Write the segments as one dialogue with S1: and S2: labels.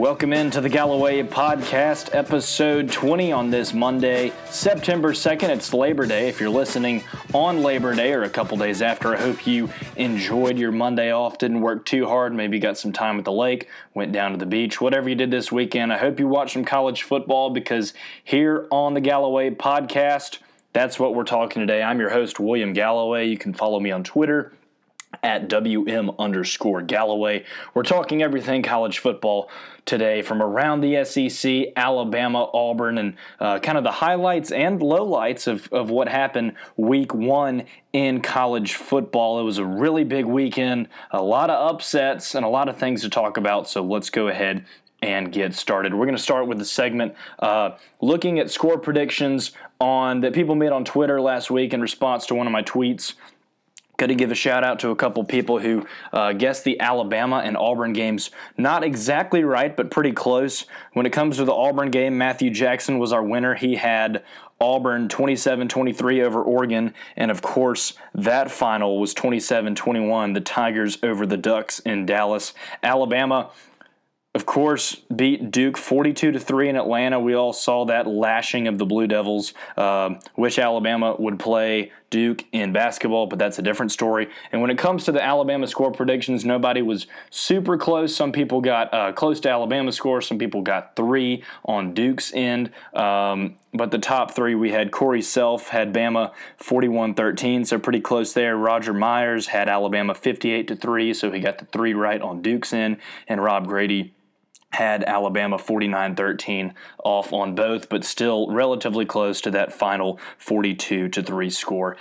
S1: Welcome into the Galloway Podcast, episode 20 on this Monday, September 2nd. It's Labor Day. If you're listening on Labor Day or a couple days after, I hope you enjoyed your Monday off, didn't work too hard, maybe got some time at the lake, went down to the beach, whatever you did this weekend. I hope you watched some college football because here on the Galloway Podcast, that's what we're talking today. I'm your host, William Galloway. You can follow me on Twitter at WM underscore Galloway. We're talking everything college football today from around the SEC, Alabama, Auburn, and uh, kind of the highlights and lowlights of, of what happened week one in college football. It was a really big weekend, a lot of upsets, and a lot of things to talk about. So let's go ahead and get started. We're going to start with the segment uh, looking at score predictions on that people made on Twitter last week in response to one of my tweets. Got to give a shout out to a couple people who uh, guessed the Alabama and Auburn games. Not exactly right, but pretty close. When it comes to the Auburn game, Matthew Jackson was our winner. He had Auburn 27 23 over Oregon. And of course, that final was 27 21, the Tigers over the Ducks in Dallas. Alabama of course, beat Duke 42 to 3 in Atlanta. We all saw that lashing of the Blue Devils. Uh, wish Alabama would play Duke in basketball, but that's a different story. And when it comes to the Alabama score predictions, nobody was super close. Some people got uh, close to Alabama score, some people got three on Duke's end. Um, but the top three, we had Corey Self had Bama 41 13, so pretty close there. Roger Myers had Alabama 58 to 3, so he got the three right on Duke's end. And Rob Grady had Alabama 49 13 off on both, but still relatively close to that final 42 3 score.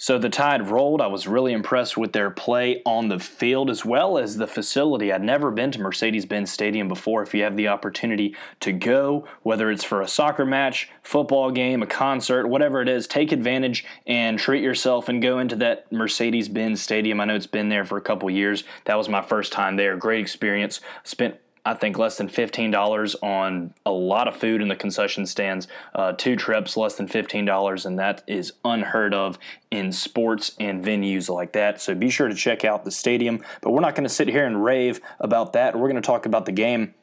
S1: So the Tide rolled. I was really impressed with their play on the field as well as the facility. I'd never been to Mercedes Benz Stadium before. If you have the opportunity to go, whether it's for a soccer match, football game, a concert, whatever it is, take advantage and treat yourself and go into that Mercedes Benz Stadium. I know it's been there for a couple years. That was my first time there. Great experience. Spent I think less than fifteen dollars on a lot of food in the concession stands. Uh, two trips, less than fifteen dollars, and that is unheard of in sports and venues like that. So be sure to check out the stadium. But we're not going to sit here and rave about that. We're going to talk about the game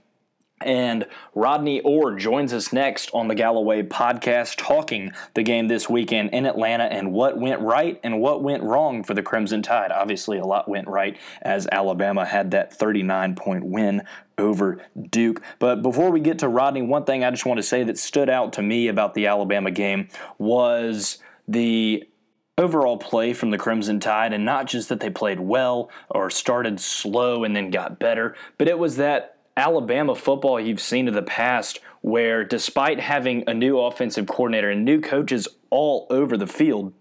S1: and Rodney Orr joins us next on the Galloway podcast, talking the game this weekend in Atlanta and what went right and what went wrong for the Crimson Tide. Obviously, a lot went right as Alabama had that 39 point win over Duke. But before we get to Rodney, one thing I just want to say that stood out to me about the Alabama game was the overall play from the Crimson Tide, and not just that they played well or started slow and then got better, but it was that Alabama football you've seen in the past where despite having a new offensive coordinator and new coaches all over the field,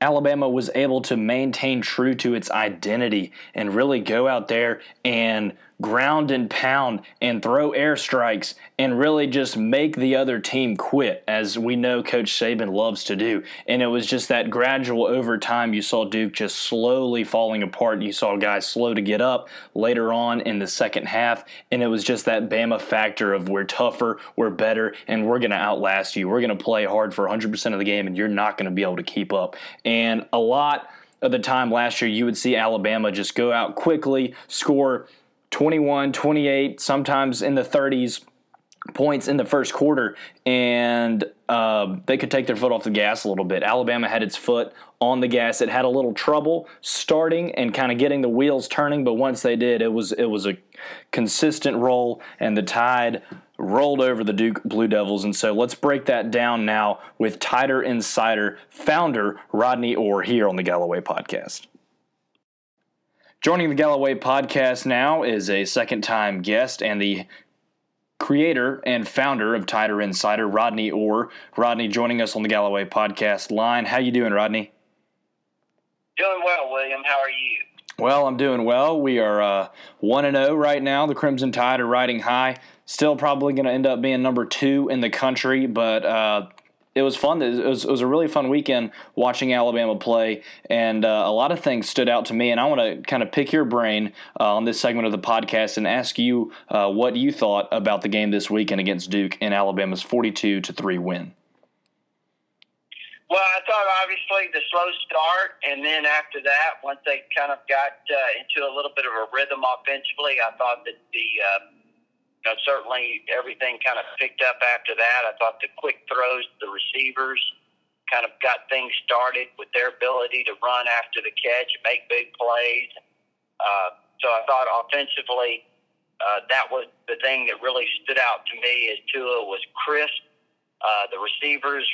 S1: Alabama was able to maintain true to its identity and really go out there and ground and pound and throw airstrikes and really just make the other team quit, as we know Coach Saban loves to do. And it was just that gradual over time you saw Duke just slowly falling apart. You saw guys slow to get up later on in the second half, and it was just that Bama factor of we're tougher, we're better, and we're going to outlast you. We're going to play hard for 100% of the game, and you're not going to be able to keep up. And a lot of the time last year, you would see Alabama just go out quickly, score 21, 28, sometimes in the 30s points in the first quarter, and uh, they could take their foot off the gas a little bit. Alabama had its foot on the gas. It had a little trouble starting and kind of getting the wheels turning, but once they did, it was it was a consistent roll, and the Tide rolled over the Duke Blue Devils. And so let's break that down now with Tider Insider founder Rodney Orr here on the Galloway Podcast. Joining the Galloway podcast now is a second time guest and the creator and founder of Tider Insider, Rodney Orr. Rodney joining us on the Galloway podcast line. How you doing, Rodney?
S2: Doing well, William. How are you?
S1: Well, I'm doing well. We are uh, 1 and 0 right now. The Crimson Tide are riding high. Still probably going to end up being number two in the country, but uh, it was fun. It was, it was, a really fun weekend watching Alabama play, and uh, a lot of things stood out to me. And I want to kind of pick your brain uh, on this segment of the podcast and ask you uh, what you thought about the game this weekend against Duke and Alabama's forty-two to three win.
S2: Well, I thought obviously the slow start, and then after that, once they kind of got uh, into a little bit of a rhythm offensively, I thought that the uh, know, certainly everything kind of picked up after that. I thought the quick throws the receivers kind of got things started with their ability to run after the catch make big plays. Uh, so I thought offensively, uh, that was the thing that really stood out to me as Tua was crisp. Uh, the receivers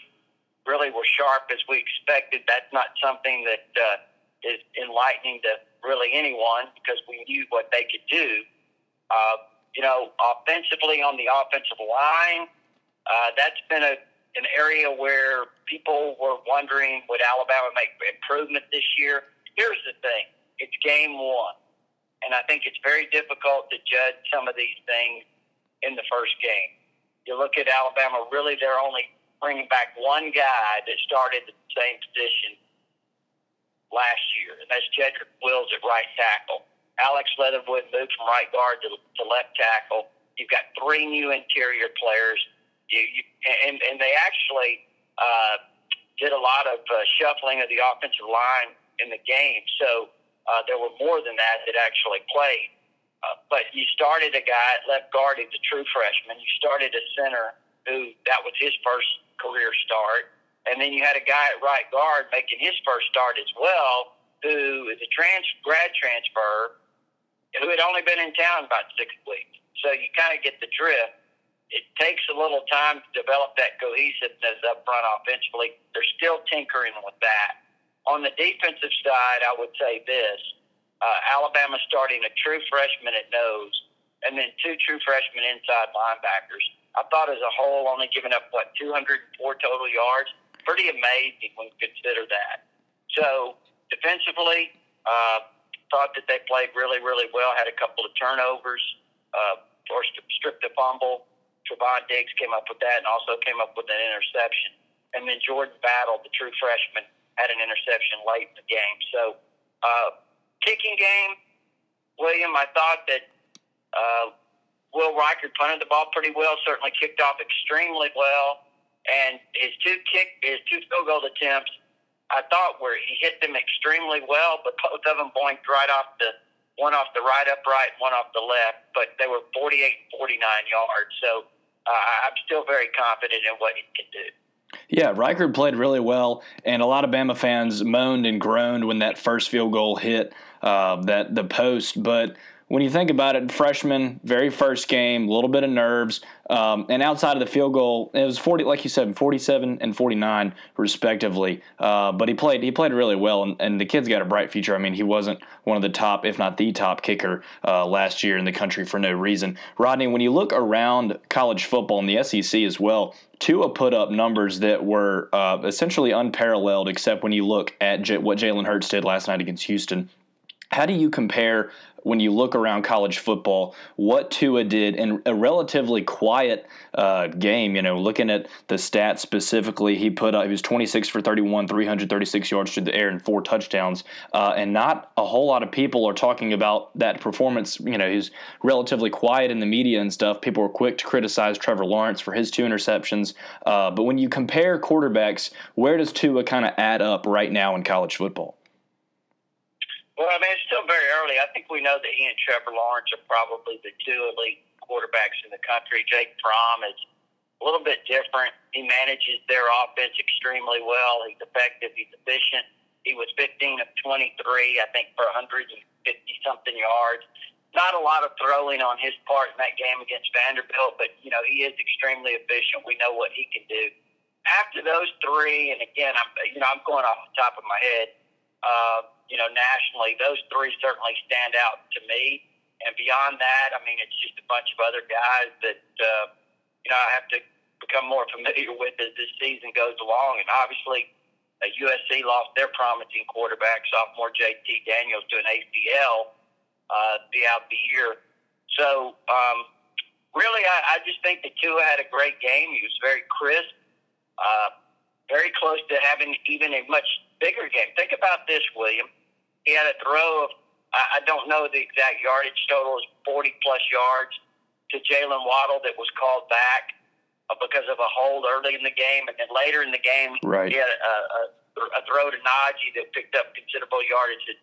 S2: really were sharp as we expected. That's not something that uh, is enlightening to really anyone because we knew what they could do. Uh, you know, offensively on the offensive line, uh, that's been a an area where people were wondering would Alabama make improvement this year. Here's the thing: it's game one, and I think it's very difficult to judge some of these things in the first game. You look at Alabama; really, they're only bringing back one guy that started the same position last year, and that's Jedrick Wills at right tackle. Alex Leatherwood moved from right guard to, to left tackle. You've got three new interior players you, you, and and they actually uh, did a lot of uh, shuffling of the offensive line in the game. So uh, there were more than that that actually played. Uh, but you started a guy at left guard who's a true freshman. You started a center who that was his first career start, and then you had a guy at right guard making his first start as well, who is a trans grad transfer who had only been in town about six weeks. So you kind of get the drift it takes a little time to develop that cohesiveness up front offensively. They're still tinkering with that. On the defensive side, I would say this uh, Alabama starting a true freshman at nose and then two true freshmen inside linebackers. I thought as a whole, only giving up, what, 204 total yards? Pretty amazing when you consider that. So, defensively, uh, thought that they played really, really well, had a couple of turnovers, uh, forced to strip the fumble. Trevon Diggs came up with that and also came up with an interception. And then Jordan Battle, the true freshman, had an interception late in the game. So, uh, kicking game, William, I thought that uh, Will Reichard punted the ball pretty well, certainly kicked off extremely well. And his two kick, his two field goal attempts, I thought where he hit them extremely well, but both of them boinked right off the one off the right upright, one off the left, but they were 48 49 yards. So uh, I'm still very confident in what he can do.
S1: Yeah, Reichard played really well, and a lot of Bama fans moaned and groaned when that first field goal hit uh, that the post. But when you think about it, freshman, very first game, a little bit of nerves, um, and outside of the field goal, it was forty, like you said, forty-seven and forty-nine respectively. Uh, but he played, he played really well, and, and, the kid's got a bright future. I mean, he wasn't one of the top, if not the top kicker uh, last year in the country for no reason. Rodney, when you look around college football and the SEC as well, Tua put up numbers that were uh, essentially unparalleled, except when you look at J- what Jalen Hurts did last night against Houston. How do you compare when you look around college football, what Tua did in a relatively quiet uh, game. You know, looking at the stats specifically, he put up, he was 26 for 31, 336 yards through the air, and four touchdowns. Uh, and not a whole lot of people are talking about that performance. You know, he's relatively quiet in the media and stuff. People were quick to criticize Trevor Lawrence for his two interceptions. Uh, but when you compare quarterbacks, where does Tua kind of add up right now in college football?
S2: Well, I mean, it's still very early. I think we know that he and Trevor Lawrence are probably the two elite quarterbacks in the country. Jake Fromm is a little bit different. He manages their offense extremely well. He's effective. He's efficient. He was 15 of 23, I think, for 150 something yards. Not a lot of throwing on his part in that game against Vanderbilt, but you know he is extremely efficient. We know what he can do. After those three, and again, I'm you know I'm going off the top of my head. Uh, you know, nationally, those three certainly stand out to me. And beyond that, I mean, it's just a bunch of other guys that, uh, you know, I have to become more familiar with as this season goes along. And obviously, uh, USC lost their promising quarterback, sophomore JT Daniels, to an ACL uh, throughout the year. So, um, really, I, I just think that Tua had a great game. He was very crisp, uh, very close to having even a much bigger game. Think about this, William. He had a throw of, I, I don't know the exact yardage total, is 40 plus yards to Jaylen Waddle that was called back uh, because of a hold early in the game. And then later in the game,
S1: right.
S2: he had a, a, a throw to Najee that picked up considerable yardage that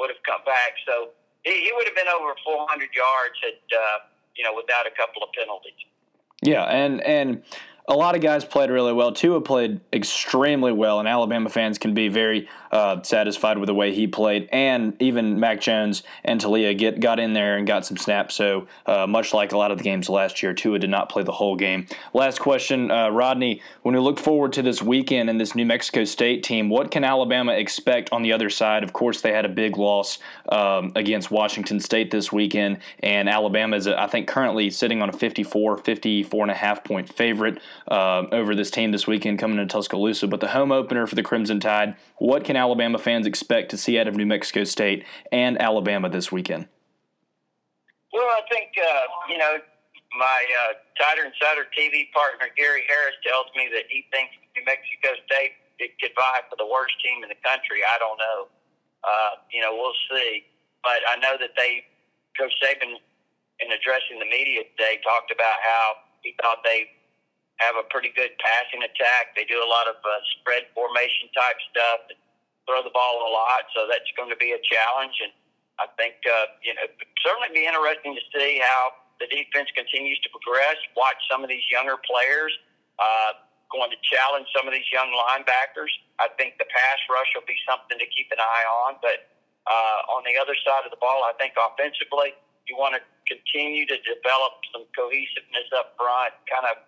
S2: would have come back. So he, he would have been over 400 yards had, uh, you know, without a couple of penalties.
S1: Yeah, and and a lot of guys played really well. Tua played extremely well, and Alabama fans can be very uh, satisfied with the way he played. And even Mac Jones and Taulia get got in there and got some snaps. So uh, much like a lot of the games last year, Tua did not play the whole game. Last question, uh, Rodney. When we look forward to this weekend and this New Mexico State team, what can Alabama expect on the other side? Of course, they had a big loss um, against Washington State this weekend, and Alabama is, I think, currently sitting on a 54, 54 and a half point favorite uh, over this team this weekend coming to Tuscaloosa. But the home opener for the Crimson Tide, what can Alabama fans expect to see out of New Mexico State and Alabama this weekend?
S2: Well, I think, uh, you know, my uh, Tider Insider TV partner, Gary Harris, tells me that he thinks New Mexico State could vie for the worst team in the country. I don't know. Uh, you know, we'll see. But I know that they, Coach Saban, in addressing the media today, talked about how he thought they have a pretty good passing attack. They do a lot of uh, spread formation type stuff, and throw the ball a lot. So that's going to be a challenge. And I think uh, you know certainly be interesting to see how the defense continues to progress. Watch some of these younger players uh, going to challenge some of these young linebackers. I think the pass rush will be something to keep an eye on. But uh, on the other side of the ball, I think offensively, you want to continue to develop some cohesiveness up front, kind of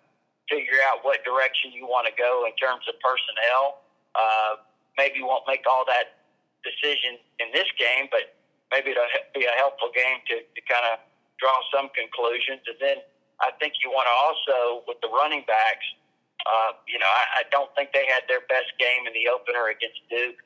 S2: figure out what direction you want to go in terms of personnel. Uh, maybe won't make all that decision in this game, but maybe it'll be a helpful game to, to kind of draw some conclusions. And then I think you want to also, with the running backs, uh, you know, I, I don't think they had their best game in the opener against Duke,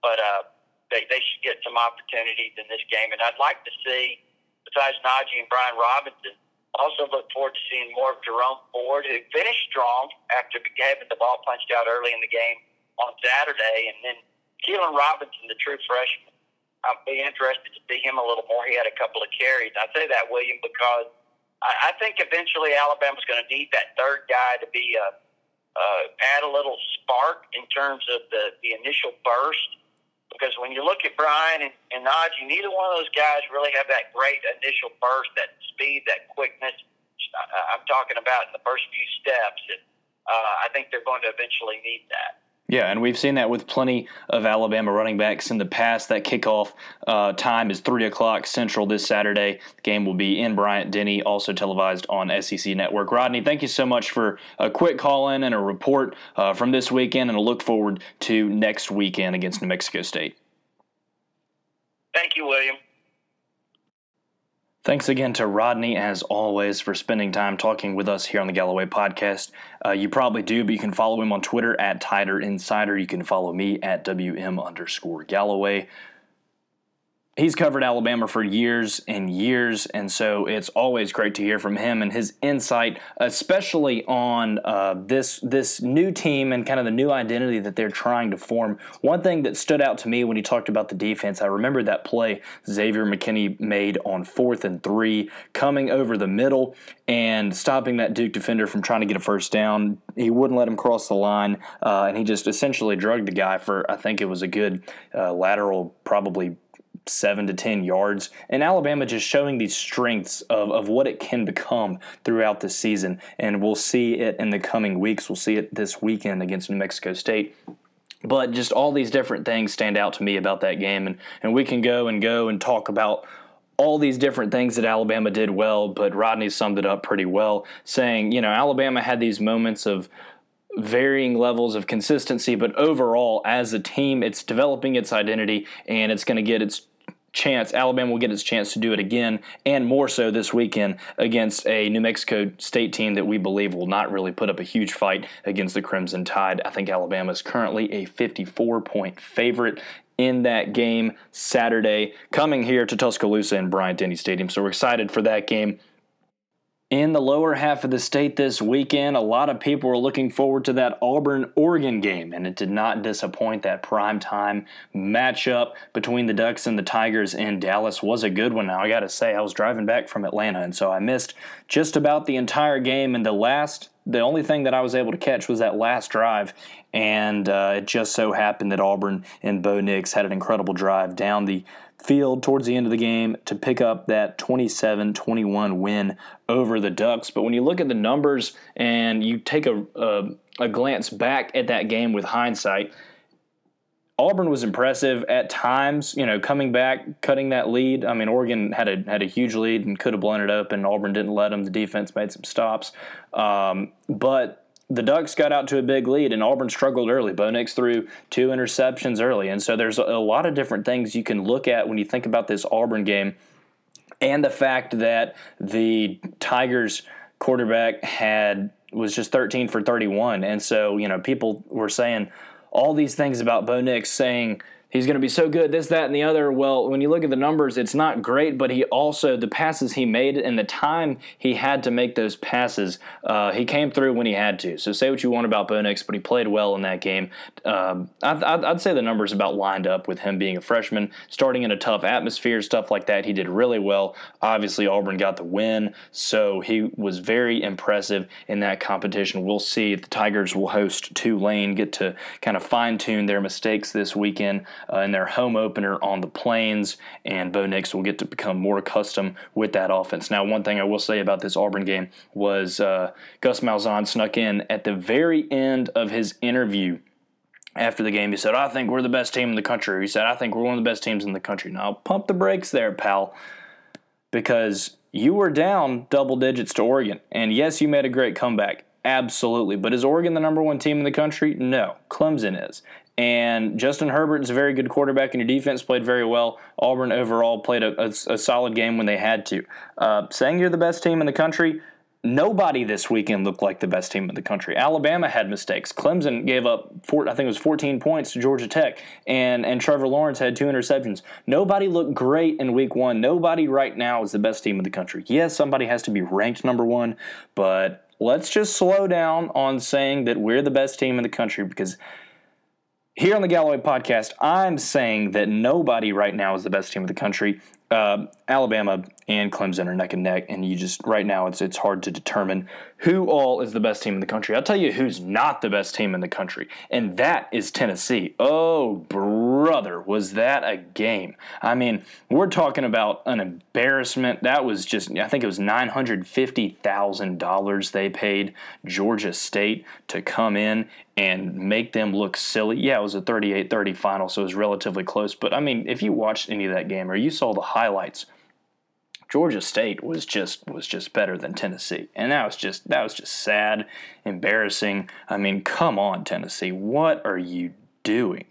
S2: but uh, they, they should get some opportunities in this game. And I'd like to see, besides Najee and Brian Robinson, also look forward to seeing more of Jerome Ford, who finished strong after having the ball punched out early in the game on Saturday. And then Keilan Robinson, the true freshman, I'll be interested to see him a little more. He had a couple of carries. I say that, William, because I, I think eventually Alabama's going to need that third guy to be a, uh, add a little spark in terms of the, the initial burst because when you look at Brian and, and Najee, neither one of those guys really have that great initial burst, that speed, that quickness. I'm talking about in the first few steps, and uh, I think they're going to eventually need that.
S1: Yeah, and we've seen that with plenty of Alabama running backs in the past. That kickoff uh, time is 3 o'clock Central this Saturday. The game will be in Bryant Denny, also televised on SEC Network. Rodney, thank you so much for a quick call in and a report uh, from this weekend, and I look forward to next weekend against New Mexico State.
S2: Thank you, William.
S1: Thanks again to Rodney, as always, for spending time talking with us here on the Galloway podcast. Uh, you probably do, but you can follow him on Twitter at Tider Insider. You can follow me at WM underscore Galloway he's covered Alabama for years and years, and so it's always great to hear from him and his insight, especially on uh, this this new team and kind of the new identity that they're trying to form. One thing that stood out to me when he talked about the defense, I remember that play Xavier McKinney made on fourth and three, coming over the middle and stopping that Duke defender from trying to get a first down. He wouldn't let him cross the line, uh, and he just essentially drugged the guy for I think it was a good uh, lateral, probably seven to 10 yards. And Alabama just showing these strengths of, of what it can become throughout the season. And we'll see it in the coming weeks. We'll see it this weekend against New Mexico State. But just all these different things stand out to me about that game. And, and we can go and go and talk about all these different things that Alabama did well, but Rodney summed it up pretty well, saying, you know, Alabama had these moments of varying levels of consistency, but overall, as a team, it's developing its identity and it's going to get its chance, Alabama will get its chance to do it again, and more so this weekend against a New Mexico State team that we believe will not really put up a huge fight against the Crimson Tide. I think Alabama is currently a 54 point favorite in that game Saturday, coming here to Tuscaloosa and Bryant Denny Stadium. So we're excited for that game in the lower half of the state this weekend. A lot of people were looking forward to that Auburn Oregon game, and it did not disappoint. That prime time matchup between the Ducks and the Tigers in Dallas was a good one. Now, I got to say, I was driving back from Atlanta, and so I missed just about the entire game. And the last, the only thing that I was able to catch was that last drive, and uh, it just so happened that Auburn and Bo Nix had an incredible drive down the field towards the end of the game to pick up that 27 21 win over the Ducks. But when you look at the numbers and you take a, a, a glance back at that game with hindsight, Auburn was impressive at times, you know, coming back, cutting that lead. I mean, Oregon had a had a huge lead and could have blown it up, and Auburn didn't let them. The defense made some stops, um, but the Ducks got out to a big lead, and Auburn struggled early. Bo Nix threw two interceptions early, and so there's a, lot of different things you can look at when you think about this Auburn game, and the fact that the Tigers quarterback had was just 13 for 31, and so you know people were saying all these things about Bo Nix saying he's going to be so good, this, that, and the other. Well, when you look at the numbers, it's not great, but he also, the passes he made and the time he had to make those passes, uh, he came through when he had to. So say what you want about Bo Nix, but he played well in that game. Um, I'd, I'd, say the numbers about lined up with him being a freshman, starting in a tough atmosphere, stuff like that. He did really well. Obviously, Auburn got the win, so he was very impressive in that competition. We'll see. The Tigers will host Tulane, get to kind of fine tune their mistakes this weekend uh, in their home opener on the Plains, and Bo Nix will get to become more accustomed with that offense. Now, one thing I will say about this Auburn game was uh, Gus Malzahn snuck in at the very end of his interview after the game. He said, I think we're the best team in the country. He said, I think we're one of the best teams in the country. Now, pump the brakes there, pal, because you were down double digits to Oregon. And yes, you made a great comeback. Absolutely. But is Oregon the number one team in the country? No. Clemson is. And Justin Herbert is a very good quarterback, and your defense played very well. Auburn overall played a, a, a solid game when they had to. Uh, saying you're the best team in the country, nobody this weekend looked like the best team in the country. Alabama had mistakes. Clemson gave up, four, I think it was 14 points to Georgia Tech, and, and Trevor Lawrence had two interceptions. Nobody looked great in week one. Nobody right now is the best team in the country. Yes, somebody has to be ranked number one, but let's just slow down on saying that we're the best team in the country because – here on the Galloway podcast, I'm saying that nobody right now is the best team in the country. Uh, Alabama and Clemson are neck and neck, and you just right now it's it's hard to determine who all is the best team in the country. I'll tell you who's not the best team in the country, and that is Tennessee. Oh, brother, was that a game? I mean, we're talking about an embarrassment. That was just I think it was nine hundred fifty thousand dollars they paid Georgia State to come in and make them look silly. Yeah, it was a 38-30 final, so it was relatively close. But I mean, if you watched any of that game or you saw the highlights Georgia State was just was just better than Tennessee, and that was just that was just sad, embarrassing. I mean, come on, Tennessee, what are you doing?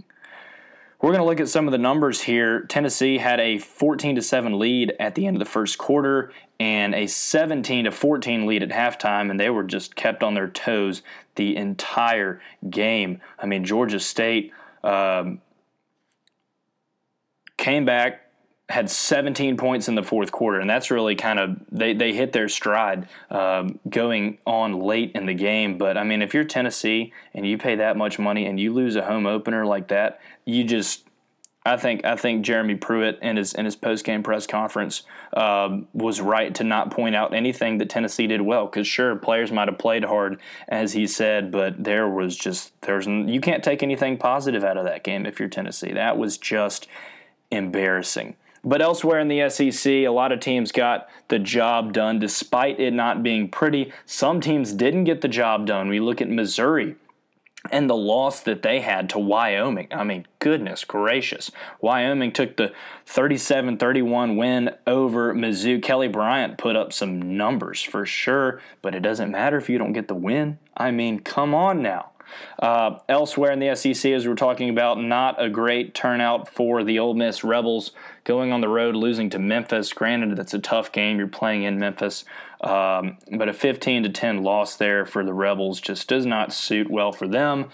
S1: We're going to look at some of the numbers here. Tennessee had a 14 to 7 lead at the end of the first quarter and a 17 to 14 lead at halftime and they were just kept on their toes the entire game. I mean, Georgia State um, came back had 17 points in the fourth quarter, and that's really kind of they, they hit their stride um, going on late in the game. But I mean, if you're Tennessee and you pay that much money and you lose a home opener like that, you just I think I think Jeremy Pruitt in his in his post game press conference um, was right to not point out anything that Tennessee did well. Because sure, players might have played hard, as he said, but there was just there's you can't take anything positive out of that game if you're Tennessee. That was just embarrassing. But elsewhere in the SEC, a lot of teams got the job done despite it not being pretty. Some teams didn't get the job done. We look at Missouri and the loss that they had to Wyoming. I mean, goodness gracious. Wyoming took the 37 31 win over Mizzou. Kelly Bryant put up some numbers for sure, but it doesn't matter if you don't get the win. I mean, come on now. Uh, elsewhere in the SEC, as we're talking about, not a great turnout for the Ole Miss Rebels going on the road, losing to Memphis. Granted, that's a tough game. You're playing in Memphis, um, but a 15 to 10 loss there for the Rebels just does not suit well for them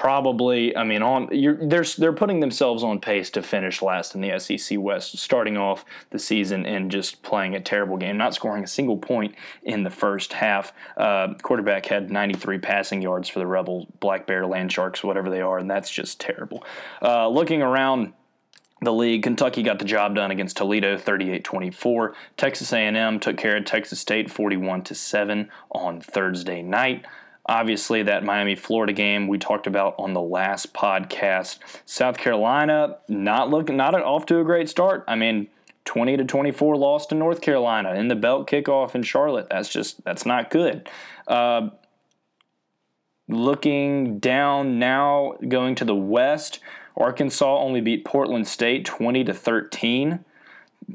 S1: probably I mean on they're they're putting themselves on pace to finish last in the SEC West starting off the season and just playing a terrible game not scoring a single point in the first half. Uh, quarterback had 93 passing yards for the Rebels Black Bear Land Sharks whatever they are and that's just terrible. Uh, looking around the league kentucky got the job done against toledo 38-24 texas a&m took care of texas state 41-7 on thursday night obviously, that Miami Florida game we talked about on the last podcast. South Carolina not looking not off to a great start. I mean, 20 to 24 loss to North Carolina in the Belk kickoff in Charlotte. That's just that's not good. Uh, looking down now, going to the West, Arkansas only beat Portland State 20 to 13.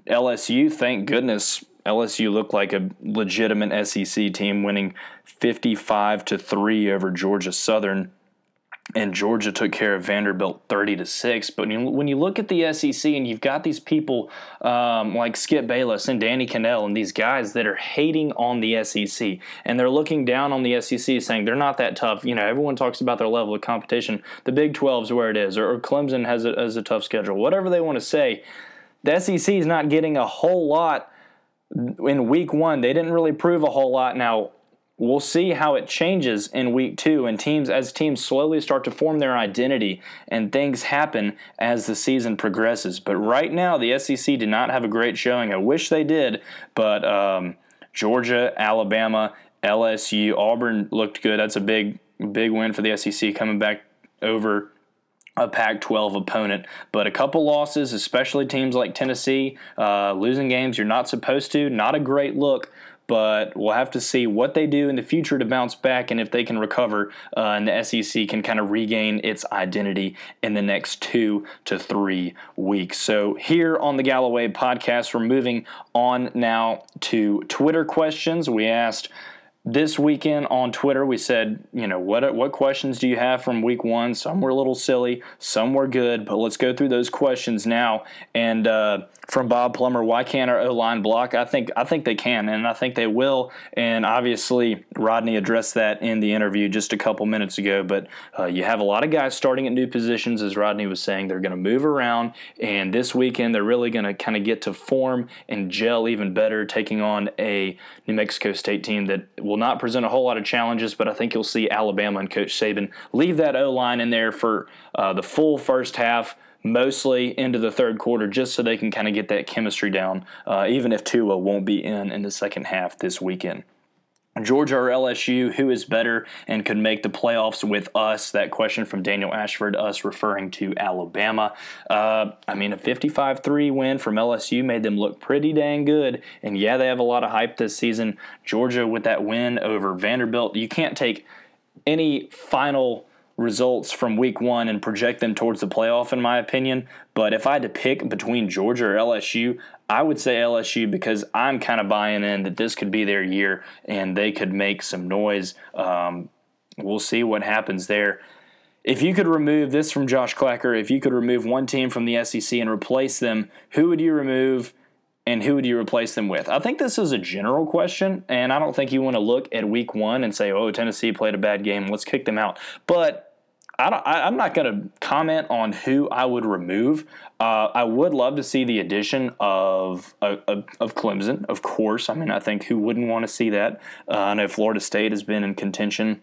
S1: LSU, thank goodness, LSU looked like a legitimate SEC team, winning 55 to three over Georgia Southern and Georgia took care of Vanderbilt 30 to 6. But when you look at the SEC and you've got these people um, like Skip Bayless and Danny Kanell and these guys that are hating on the SEC and they're looking down on the SEC saying they're not that tough. You know, everyone talks about their level of competition. The Big 12 is where it is, or, or Clemson has a, has a tough schedule. Whatever they want to say, the SEC is not getting a whole lot in week one. They didn't really prove a whole lot. Now, we'll see how it changes in week two and teams as teams slowly start to form their identity and things happen as the season progresses but right now the sec did not have a great showing i wish they did but um, georgia alabama lsu auburn looked good that's a big big win for the sec coming back over a Pac 12 opponent. But a couple losses, especially teams like Tennessee, uh, losing games you're not supposed to, not a great look but we'll have to see what they do in the future to bounce back and if they can recover uh, and the SEC can kind of regain its identity in the next two to three weeks. So, here on the Galloway podcast, we're moving on now to Twitter questions. We asked this weekend on Twitter, we said, you know, what what questions do you have from week one? Some were a little silly, some were good, but let's go through those questions now. And uh, from Bob Plummer, why can't our O line block? I think I think they can, and I think they will. And obviously, Rodney addressed that in the interview just a couple minutes ago. But uh, you have a lot of guys starting at new positions, as Rodney was saying. They're going to move around, and this weekend they're really going to kind of get to form and gel even better, taking on a New Mexico State team that will will not present a whole lot of challenges, but I think you'll see Alabama and Coach Saban leave that O line in there for uh, the full first half mostly into the third quarter just so they can kind of get that chemistry down, uh, even if Tua won't be in in the second half this weekend. Georgia or LSU, who is better and could make the playoffs with us? That question from Daniel Ashford, us referring to Alabama. Uh, I mean, a 55 3 win from LSU made them look pretty dang good. And yeah, they have a lot of hype this season. Georgia with that win over Vanderbilt. You can't take any final results from week one and project them towards the playoff, in my opinion. But if I had to pick between Georgia or LSU, I would say LSU because I'm kind of buying in that this could be their year and they could make some noise. Um, we'll see what happens there. If you could remove this from Josh Clacker, if you could remove one team from the SEC and replace them, who would you remove? and who would you replace them with? I think this is a general question, and I don't think you want to look at week one and say, oh, Tennessee played a bad game, let's kick them out. But I am not going to comment on who I would remove. Uh, I would love to see the addition of, of, of Clemson, of course. I mean, I think who wouldn't want to see that? Uh, I know Florida State has been in contention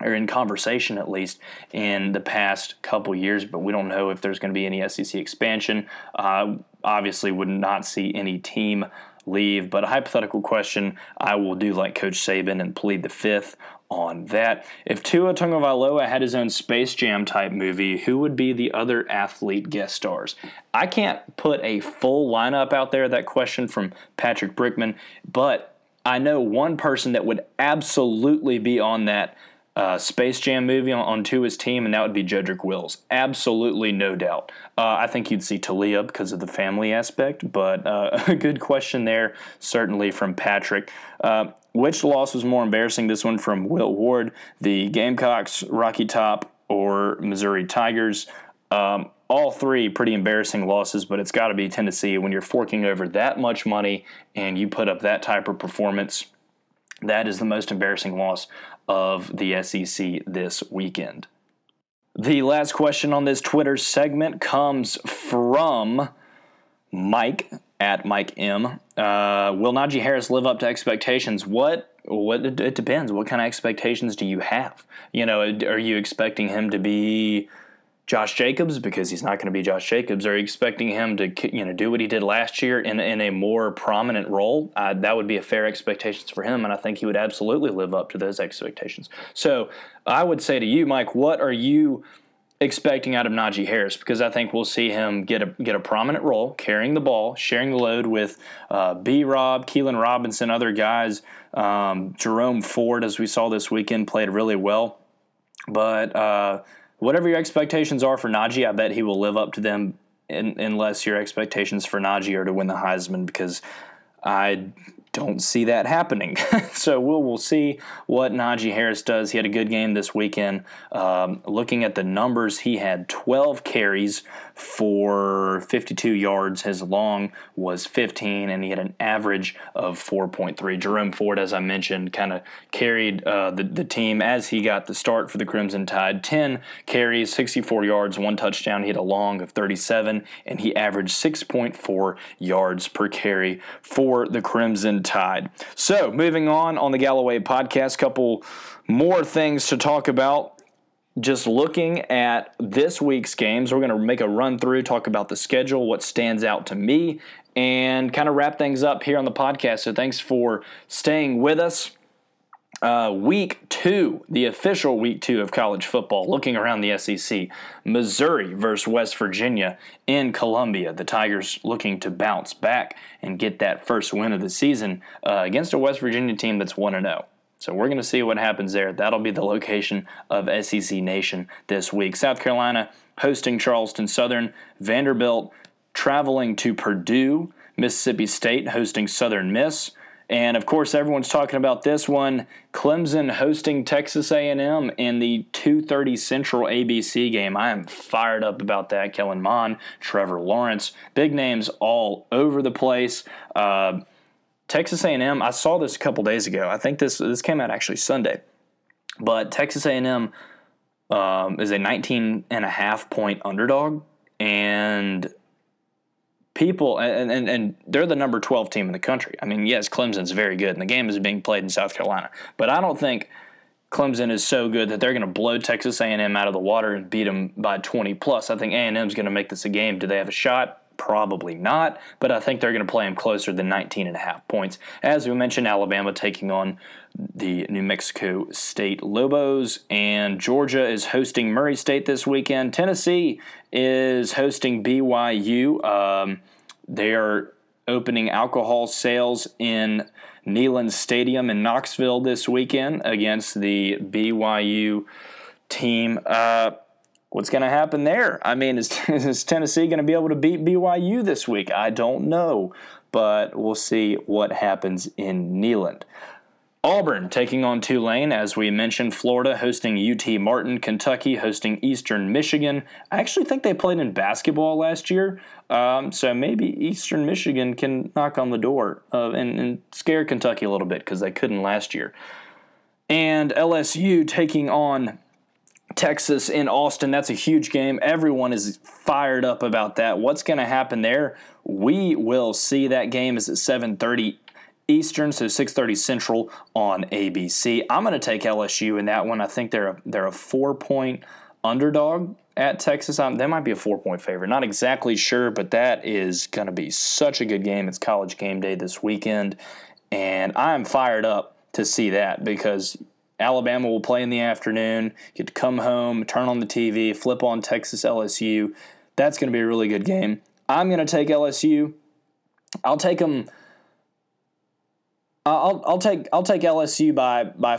S1: or in conversation at least in the past couple years, but we don't know if there's going to be any SEC expansion. Uh, obviously, would not see any team leave, but a hypothetical question, I will do like Coach Saban and plead the fifth on that. If Tua Tagovailoa had his own Space Jam type movie, who would be the other athlete guest stars? I can't put a full lineup out there. That question from Patrick Brickman, but I know one person that would absolutely be on that uh, Space Jam movie on, on Tua's team, and that would be Jedrick Wills. Absolutely, no doubt. Uh, I think you'd see Taulia because of the family aspect, but uh, a good question there, certainly from Patrick. Which loss was more embarrassing? This one from Will Ward, the Gamecocks, Rocky Top, or Missouri Tigers. Um, all three pretty embarrassing losses, but it's got to be Tennessee when you're forking over that much money and you put up that type of performance. That is the most embarrassing loss of the SEC this weekend. The last question on this Twitter segment comes from Mike at Mike M. Uh, will Najee Harris live up to expectations? What? What? It depends. What kind of expectations do you have? You know, are you expecting him to be Josh Jacobs because he's not going to be Josh Jacobs? Are you expecting him to you know do what he did last year in in a more prominent role? Uh, that would be a fair expectations for him, and I think he would absolutely live up to those expectations. So I would say to you, Mike, what are you expecting out of Najee Harris because I think we'll see him get a get a prominent role carrying the ball, sharing the load with uh, B. Rob, Keilan Robinson, other guys. Um, Jerome Ford, as we saw this weekend, played really well. But uh, whatever your expectations are for Najee, I bet he will live up to them. In, unless your expectations for Najee are to win the Heisman, because I don't see that happening. so we'll, we'll see what Najee Harris does. He had a good game this weekend. Um, looking at the numbers, he had 12 carries for 52 yards. His long was 15, and he had an average of 4.3. Jerome Ford, as I mentioned, kind of carried uh, the, the team as he got the start for the Crimson Tide. 10 carries, 64 yards, one touchdown. He had a long of 37, and he averaged 6.4 yards per carry for the Crimson Tide. So, moving on on the Galloway podcast, couple more things to talk about just looking at this week's games, we're going to make a run through, talk about the schedule, what stands out to me, and kind of wrap things up here on the podcast. So thanks for staying with us. Uh, week two, the official week two of college football, looking around the SEC. Missouri versus West Virginia in Columbia. The Tigers looking to bounce back and get that first win of the season uh, against a West Virginia team that's 1 0. So we're going to see what happens there. That'll be the location of SEC Nation this week. South Carolina hosting Charleston Southern, Vanderbilt traveling to Purdue, Mississippi State hosting Southern Miss. And of course, everyone's talking about this one: Clemson hosting Texas A&M in the 2:30 Central ABC game. I am fired up about that. Kellen Mond, Trevor Lawrence, big names all over the place. Uh, Texas A&M. I saw this a couple days ago. I think this this came out actually Sunday, but Texas A&M um, is a 19 and a half point underdog, and people and, and and they're the number 12 team in the country. I mean, yes, Clemson's very good, and the game is being played in South Carolina, but I don't think. Clemson is so good that they're going to blow Texas A&M out of the water and beat them by 20 plus. I think A&M is going to make this a game. Do they have a shot? Probably not, but I think they're going to play them closer than 19 and a half points. As we mentioned, Alabama taking on the New Mexico State Lobos, and Georgia is hosting Murray State this weekend. Tennessee is hosting BYU. Um, they are opening alcohol sales in Neyland Stadium in Knoxville this weekend against the BYU team. Uh, what's going to happen there? I mean, is, is Tennessee going to be able to beat BYU this week? I don't know, but we'll see what happens in Neyland. Auburn taking on Tulane, as we mentioned. Florida hosting UT Martin. Kentucky hosting Eastern Michigan. I actually think they played in basketball last year, um, so maybe Eastern Michigan can knock on the door uh, and, and scare Kentucky a little bit because they couldn't last year. And LSU taking on Texas in Austin. That's a huge game. Everyone is fired up about that. What's going to happen there? We will see. That game is at 7:30 Eastern, so 6:30 Central on ABC. I'm going to take LSU in that one. I think they're a, they're a four point underdog at Texas. Um, they might be a four point favorite. Not exactly sure, but that is going to be such a good game. It's college game day this weekend, and I'm fired up to see that because Alabama will play in the afternoon. Get to come home, turn on the TV, flip on Texas LSU. That's going to be a really good game. I'm going to take LSU. I'll take them. I'll I'll take I'll take LSU by by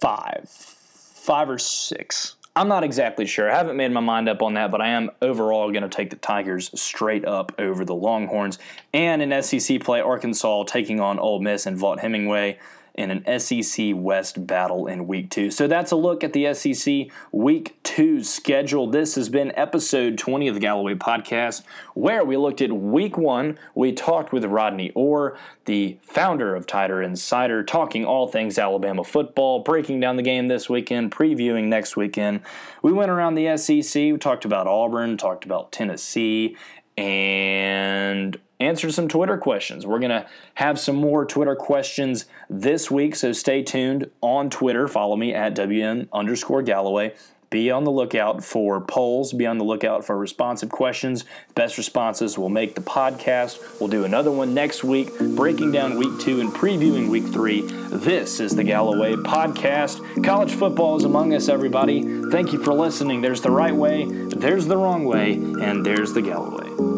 S1: five, five or six. I'm not exactly sure. I haven't made my mind up on that, but I am overall going to take the Tigers straight up over the Longhorns. And in SEC play, Arkansas taking on Ole Miss and Vaught-Hemingway in an SEC West battle in week two. So that's a look at the SEC week two schedule. This has been episode 20 of the Galloway podcast, where we looked at week one. We talked with Rodney Orr, the founder of Tider Insider, talking all things Alabama football, breaking down the game this weekend, previewing next weekend. We went around the SEC, we talked about Auburn, talked about Tennessee, and answer some Twitter questions. We're going to have some more Twitter questions this week, so stay tuned on Twitter. Follow me at WM underscore Galloway. be on the lookout for polls, be on the lookout for responsive questions. Best responses will make the podcast. We'll do another one next week, breaking down week two and previewing week three. This is the Galloway Podcast. College football is among us, everybody. Thank you for listening. There's the right way, there's the wrong way, and there's the Galloway.